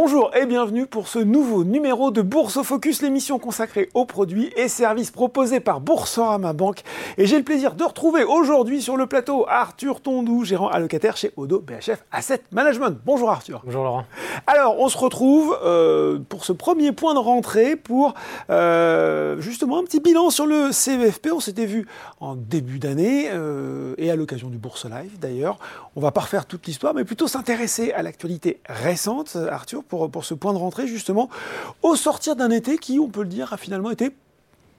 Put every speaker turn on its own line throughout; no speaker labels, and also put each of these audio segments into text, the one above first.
Bonjour et bienvenue pour ce nouveau numéro de Bourse au Focus, l'émission consacrée aux produits et services proposés par Boursorama Banque. Et j'ai le plaisir de retrouver aujourd'hui sur le plateau Arthur Tondou, gérant allocataire chez Odo BHF Asset Management. Bonjour Arthur.
Bonjour Laurent.
Alors on se retrouve euh, pour ce premier point de rentrée pour euh, justement un petit bilan sur le CVFP. On s'était vu en début d'année euh, et à l'occasion du Bourse Live d'ailleurs. On va pas refaire toute l'histoire mais plutôt s'intéresser à l'actualité récente, Arthur pour, pour ce point de rentrée, justement, au sortir d'un été qui, on peut le dire, a finalement été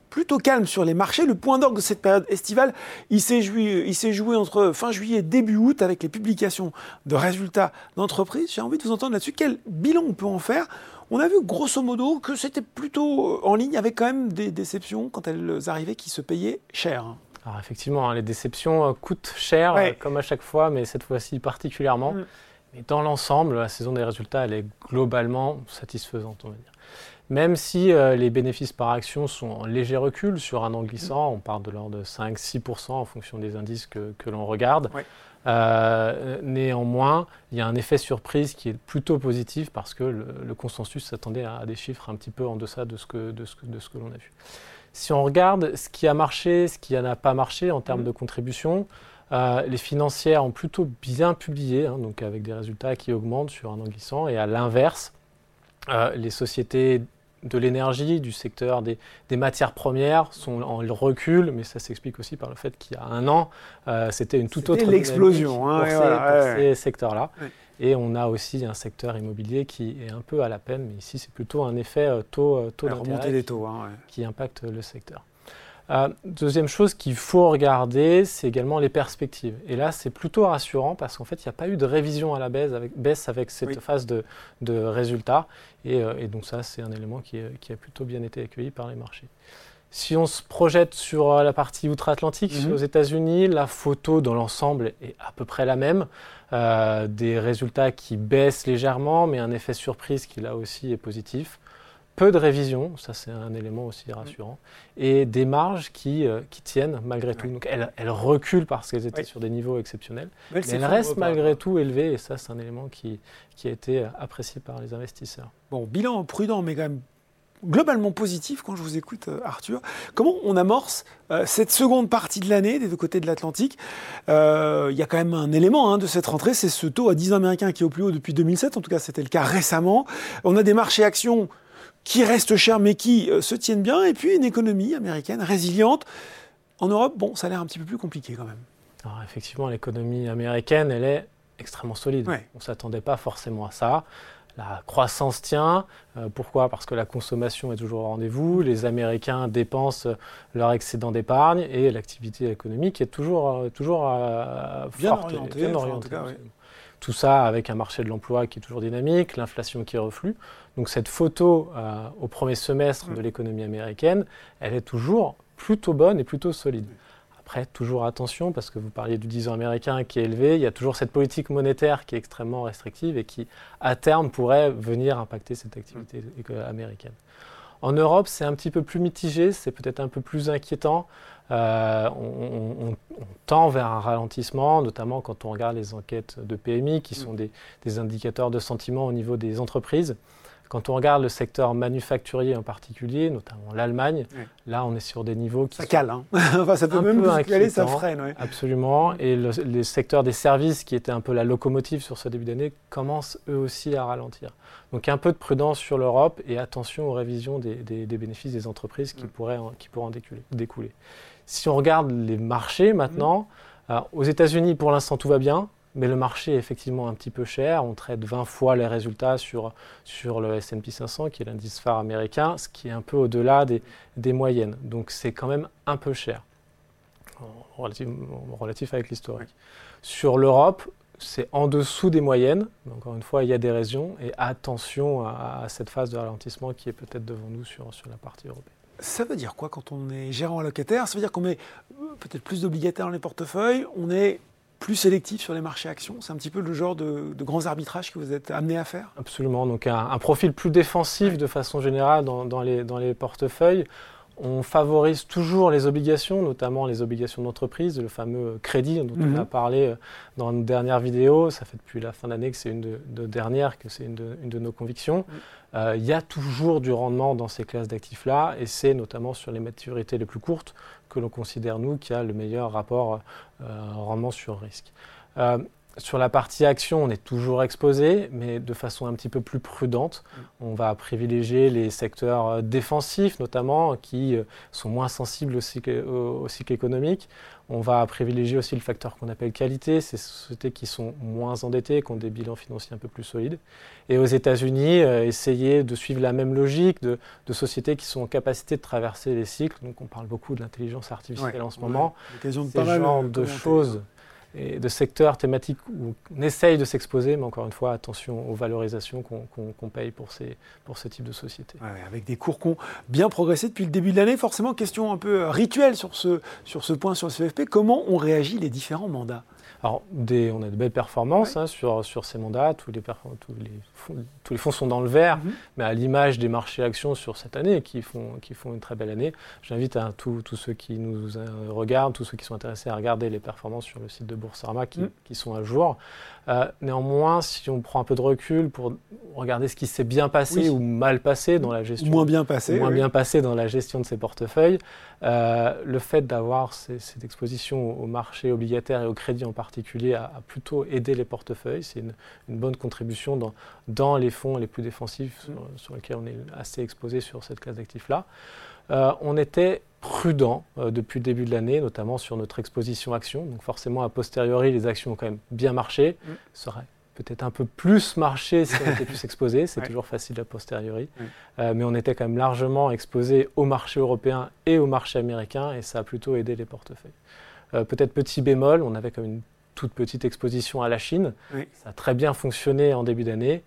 plutôt calme sur les marchés. Le point d'orgue de cette période estivale, il s'est joué, entre fin juillet et début août avec les publications de résultats d'entreprise. J'ai envie de vous entendre là-dessus. Quel bilan on peut en faire? On a vu grosso modo que c'était plutôt en ligne avec quand même des déceptions quand elles arrivaient qui se payaient cher.
Alors effectivement, hein, les déceptions euh, coûtent cher, euh, comme à chaque fois, mais cette fois-ci particulièrement. Mm. Mais dans l'ensemble, la saison des résultats, elle est globalement satisfaisante, on va dire. Même si euh, les bénéfices par action sont en léger recul sur un an glissant, on parle de l'ordre de 5-6% en fonction des indices que, l'on regarde. Euh, néanmoins, il y a un effet surprise qui est plutôt positif parce que le, consensus s'attendait à, des chiffres un petit peu en deçà de ce que, de ce que, l'on a vu. Si on regarde ce qui a marché, ce qui n'a pas marché en termes mmh. de contribution, euh, les financières ont plutôt bien publié, hein, donc avec des résultats qui augmentent sur un an glissant. Et à l'inverse, euh, les sociétés de l'énergie, du secteur des, matières premières sont en recul, mais ça s'explique aussi par le fait qu'il y a un an, euh, c'était une toute autre
l'explosion
hein, pour, ces, secteurs-là. Et on a aussi un secteur immobilier qui est un peu à la peine, mais ici c'est plutôt un effet taux, taux
des taux, hein,
qui impacte le secteur. Euh, deuxième chose qu'il faut regarder, c'est également les perspectives. Et là, c'est plutôt rassurant parce qu'en fait, il n'y a pas eu de révision à la baisse avec, baisse avec cette phase de, résultats. Euh, et, donc ça, c'est un élément qui, a plutôt bien été accueilli par les marchés. Si on se projette sur euh, la partie outre-Atlantique, mhm. aux États-Unis, la photo dans l'ensemble est à peu près la même. des résultats qui baissent légèrement, mais un effet surprise qui là aussi est positif peu de révisions, ça c'est un élément aussi rassurant, et des marges qui, euh, qui tiennent malgré tout. Donc elles, elles, reculent parce qu'elles étaient sur des niveaux exceptionnels, mais, elles restent malgré tout élevées, et ça c'est un élément qui, qui a été apprécié par les investisseurs.
Bon, bilan prudent, mais quand même globalement positif quand je vous écoute, euh, Arthur. Comment on amorce euh, cette seconde partie de l'année des deux côtés de l'Atlantique? Il y a quand même un élément hein, de cette rentrée, c'est ce taux à 10 ans américain qui est au plus haut depuis 2007, en tout cas c'était le cas récemment. On a des marchés actions qui restent chers mais qui euh, se tiennent bien, et puis une économie américaine résiliente. En Europe, bon, ça a l'air un petit peu plus compliqué quand même.
Alors effectivement, l'économie américaine, elle est extrêmement solide. On ne s'attendait pas forcément à ça. La croissance tient. Euh, pourquoi? Parce que la consommation est toujours au rendez-vous. Les Américains dépensent leur excédent d'épargne et l'activité économique est toujours, euh, toujours
bien orientée. Bien orientée
tout ça avec un marché de l'emploi qui est toujours dynamique, l'inflation qui reflue. Donc cette photo euh, au premier semestre de mm. l'économie américaine, elle est toujours plutôt bonne et plutôt solide. Après, toujours attention, parce que vous parliez du 10 ans américain qui est élevé, il y a toujours cette politique monétaire qui est extrêmement restrictive et qui, à terme, pourrait venir impacter cette activité mm. américaine. En Europe, c'est un petit peu plus mitigé, c'est peut-être un peu plus inquiétant. Euh, on, tend vers un ralentissement, notamment quand on regarde les enquêtes de PMI, qui sont mm. des, indicateurs de sentiment au niveau des entreprises. Quand on regarde le secteur manufacturier en particulier, notamment l'Allemagne, là on est sur des niveaux qui
ça cale, hein enfin, ça peut même caler, ça freine.
Absolument. Et le, les secteurs des services, qui étaient un peu la locomotive sur ce début d'année, commencent eux aussi à ralentir. Donc un peu de prudence sur l'Europe et attention aux révisions des, bénéfices des entreprises qui, mm. pourraient qui pourraient en découler. Si on regarde les marchés maintenant, mm. aux États-Unis, pour l'instant, tout va bien, mais le marché est effectivement un petit peu cher. On traite 20 fois les résultats sur, sur le SP 500, qui est l'indice phare américain, ce qui est un peu au-delà des, des, moyennes. Donc c'est quand même un peu cher, relatif, relatif avec l'historique. Sur l'Europe, c'est en dessous des moyennes. Encore une fois, il y a des raisons. Et attention à, à cette phase de ralentissement qui est peut-être devant nous sur, sur la partie européenne.
Ça veut dire quoi quand on est gérant allocataire Ça veut dire qu'on met euh, peut-être plus d'obligataires dans les portefeuilles, on est plus sélectif sur les marchés actions C'est un petit peu le genre de, grands arbitrages que vous êtes amené à faire?
Absolument. Donc un, profil plus défensif de façon générale dans, les, dans les portefeuilles. On favorise toujours les obligations, notamment les obligations d'entreprise, le fameux crédit dont on mhm. a parlé euh, dans une dernière vidéo. Ça fait depuis la fin d'année que c'est une de, de dernières, que c'est une, de, nos convictions. Euh, il y a toujours du rendement dans ces classes d'actifs-là, et c'est notamment sur les maturités les plus courtes que l'on considère, nous, qu'il y a le meilleur rapport euh, rendement sur risque. Sur la partie action, on est toujours exposé, mais de façon un petit peu plus prudente. Mm. On va privilégier les secteurs euh, défensifs, notamment, qui euh, sont moins sensibles au cycle, économique. On va privilégier aussi le facteur qu'on appelle qualité, ces sociétés qui sont moins endettées, qui ont des bilans financiers un peu plus solides. Et aux États-Unis, euh, essayer de suivre la même logique de, sociétés qui sont en capacité de traverser les cycles. Donc on parle beaucoup de l'intelligence artificielle en ce moment.
C'est ce genre
de choses et de secteurs thématiques où on essaye de s'exposer, mais encore une fois, attention aux valorisations qu'on paye pour, ces, pour ce type de société.
avec des cours qui ont bien progressé depuis le début de l'année, forcément, question un peu rituelle sur ce, sur ce point sur le CFP, comment ont réagi les différents mandats?
Alors, on a de belles performances hein, sur, sur ces mandats, tous les, tous, les fonds, tous les fonds sont dans le vert, mhm. mais à l'image des marchés actions sur cette année, qui font, qui font une très belle année, j'invite tous ceux qui nous euh, regardent, tous ceux qui sont intéressés à regarder les performances sur le site de Boursorama qui, mhm. qui sont à jour. Euh, néanmoins, si on prend un peu de recul pour regarder ce qui s'est bien passé ou mal passé dans la gestion,
moins bien passé,
moins bien passé dans la gestion de ces portefeuilles, euh, le fait d'avoir cette exposition au marché obligataire et au crédit en particulier a, plutôt aidé les portefeuilles. C'est une, bonne contribution dans, dans, les fonds les plus défensifs sur, lesquels on est assez exposé sur cette classe d'actifs-là. Euh, on était prudent euh, depuis le début de l'année, notamment sur notre exposition action. Donc forcément, a posteriori, les actions ont quand même bien marché. Mm. Ça aurait peut-être un peu plus marché si on était plus exposé. C'est toujours facile a posteriori. Euh, mais on était quand même largement exposé au marché européen et au marché américain, et ça a plutôt aidé les portefeuilles. Euh, peut-être petit bémol, on avait comme une toute petite exposition à la Chine. Ça a très bien fonctionné en début d'année.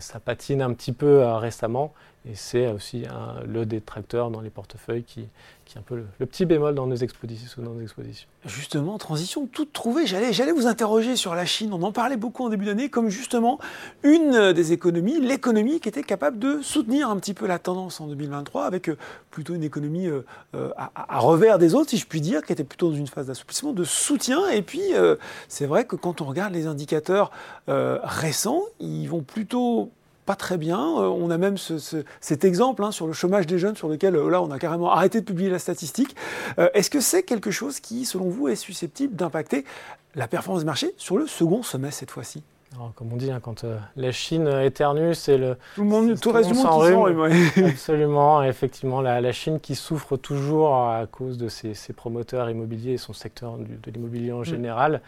ça patine un petit peu récemment et c'est aussi le détracteur dans les portefeuilles qui, est un peu le, petit bémol dans nos expositions. Dans nos expositions.
Justement, transition toute trouvée. J'allais, j'allais vous interroger sur la Chine. On en parlait beaucoup en début d'année comme justement une des économies, l'économie qui était capable de soutenir un petit peu la tendance en 2023 avec euh, plutôt une économie euh, euh, à, revers des autres, si je puis dire, qui était plutôt dans une phase d'assouplissement, de soutien. Et puis, c'est vrai que quand on regarde les indicateurs récents, ils vont plutôt pas très bien. Euh, on a même cet exemple hein, sur le chômage des jeunes, sur lequel euh, on a carrément arrêté de publier la statistique. Euh, est-ce que c'est quelque chose qui, selon vous, est susceptible d'impacter la performance des marchés sur le second semestre cette fois-ci?
Comme on dit, hein, quand euh, la Chine éternue, c'est le.
Tout le monde, tout reste du monde
Absolument, effectivement, la, Chine qui souffre toujours à cause de ses, promoteurs immobiliers et son secteur de l'immobilier en mm. général.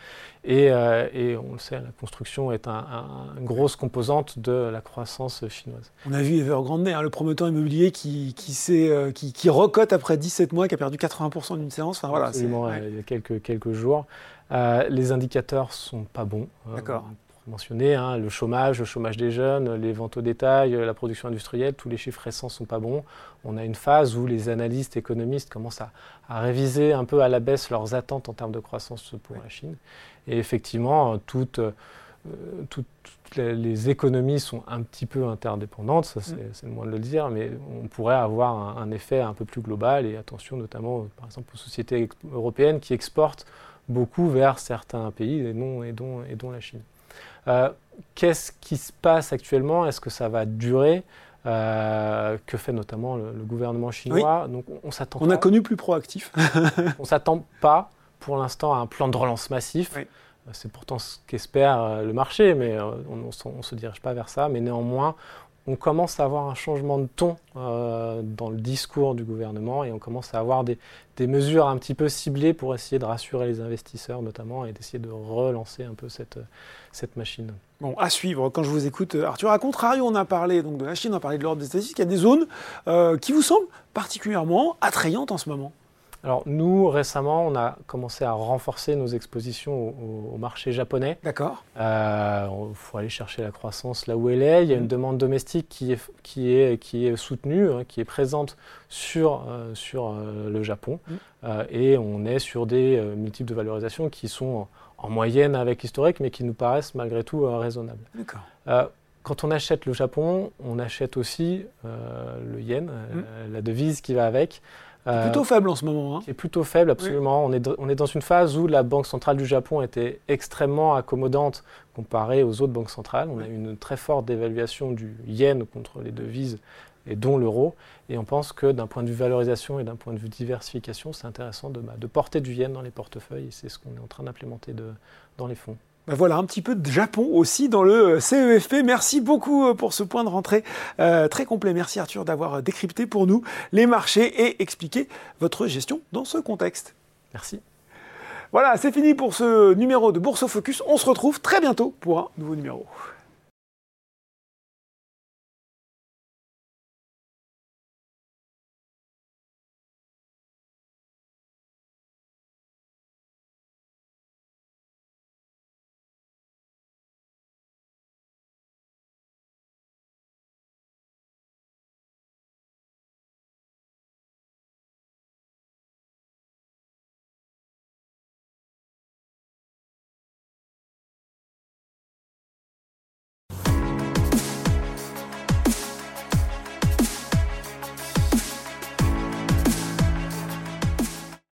Euh, et, on le sait, la construction est un, une grosse composante de la croissance chinoise.
On a vu Evergrande, hein, le promoteur immobilier qui, qui, euh, qui, qui, recote après 17 mois, qui a perdu 80% d'une séance.
Enfin, voilà, Absolument, il y a quelques, quelques jours. les indicateurs sont pas bons.
D'accord
mentionné, hein, le chômage, le chômage des jeunes, les ventes au détail, la production industrielle, tous les chiffres récents ne sont pas bons. On a une phase où les analystes économistes commencent à, réviser un peu à la baisse leurs attentes en termes de croissance pour la Chine. Et effectivement, toutes, euh, les économies sont un petit peu interdépendantes, c'est le moins de le dire, mais on pourrait avoir un, effet un peu plus global et attention notamment par exemple aux sociétés européennes qui exportent beaucoup vers certains pays et dont la Chine. Euh, qu'est-ce qui se passe actuellement? Est-ce que ça va durer? Euh, que fait notamment le, gouvernement chinois?
Donc on, s'attend. On a connu plus proactif.
on s'attend pas pour l'instant à un plan de relance massif. Euh, c'est pourtant ce qu'espère le marché, mais on ne se dirige pas vers ça. Mais néanmoins, on commence à avoir un changement de ton euh, dans le discours du gouvernement et on commence à avoir des, mesures un petit peu ciblées pour essayer de rassurer les investisseurs notamment et d'essayer de relancer un peu cette, machine.
Bon, à suivre. Quand je vous écoute, Arthur, à contrario, on a parlé donc de la Chine, on a parlé de l'ordre des statistiques. Il y a des zones euh, qui vous semblent particulièrement attrayantes en ce moment
alors nous, récemment, on a commencé à renforcer nos expositions au, marché japonais.
D'accord.
Il euh, faut aller chercher la croissance là où elle est. Il y a une mmh. demande domestique qui est, qui est, qui est soutenue, hein, qui est présente sur, euh, sur euh, le Japon. Mmh. et on est sur des multiples de valorisation qui sont en, moyenne avec historique, mais qui nous paraissent malgré tout raisonnables.
D'accord.
Quand on achète le Japon, on achète aussi le yen, mmh. la devise qui va avec.
Plutôt faible en ce moment.
Hein. Qui est plutôt faible, absolument. On, est, on est dans une phase où la Banque centrale du Japon était extrêmement accommodante comparée aux autres banques centrales. On a eu une très forte dévaluation du yen contre les devises et dont l'euro. Et on pense que d'un point de vue valorisation et d'un point de vue diversification, c'est intéressant de, bah, de, porter du yen dans les portefeuilles. C'est ce qu'on est en train d'implémenter dans les fonds.
Ben voilà, un petit peu de Japon aussi dans le CEFP. Merci beaucoup euh, pour ce point de rentrée euh, très complet. Merci Arthur d'avoir décrypté pour nous les marchés et expliqué votre gestion dans ce contexte.
Merci.
Voilà, c'est fini pour ce numéro de Bourse Focus. On se retrouve très bientôt pour un nouveau numéro.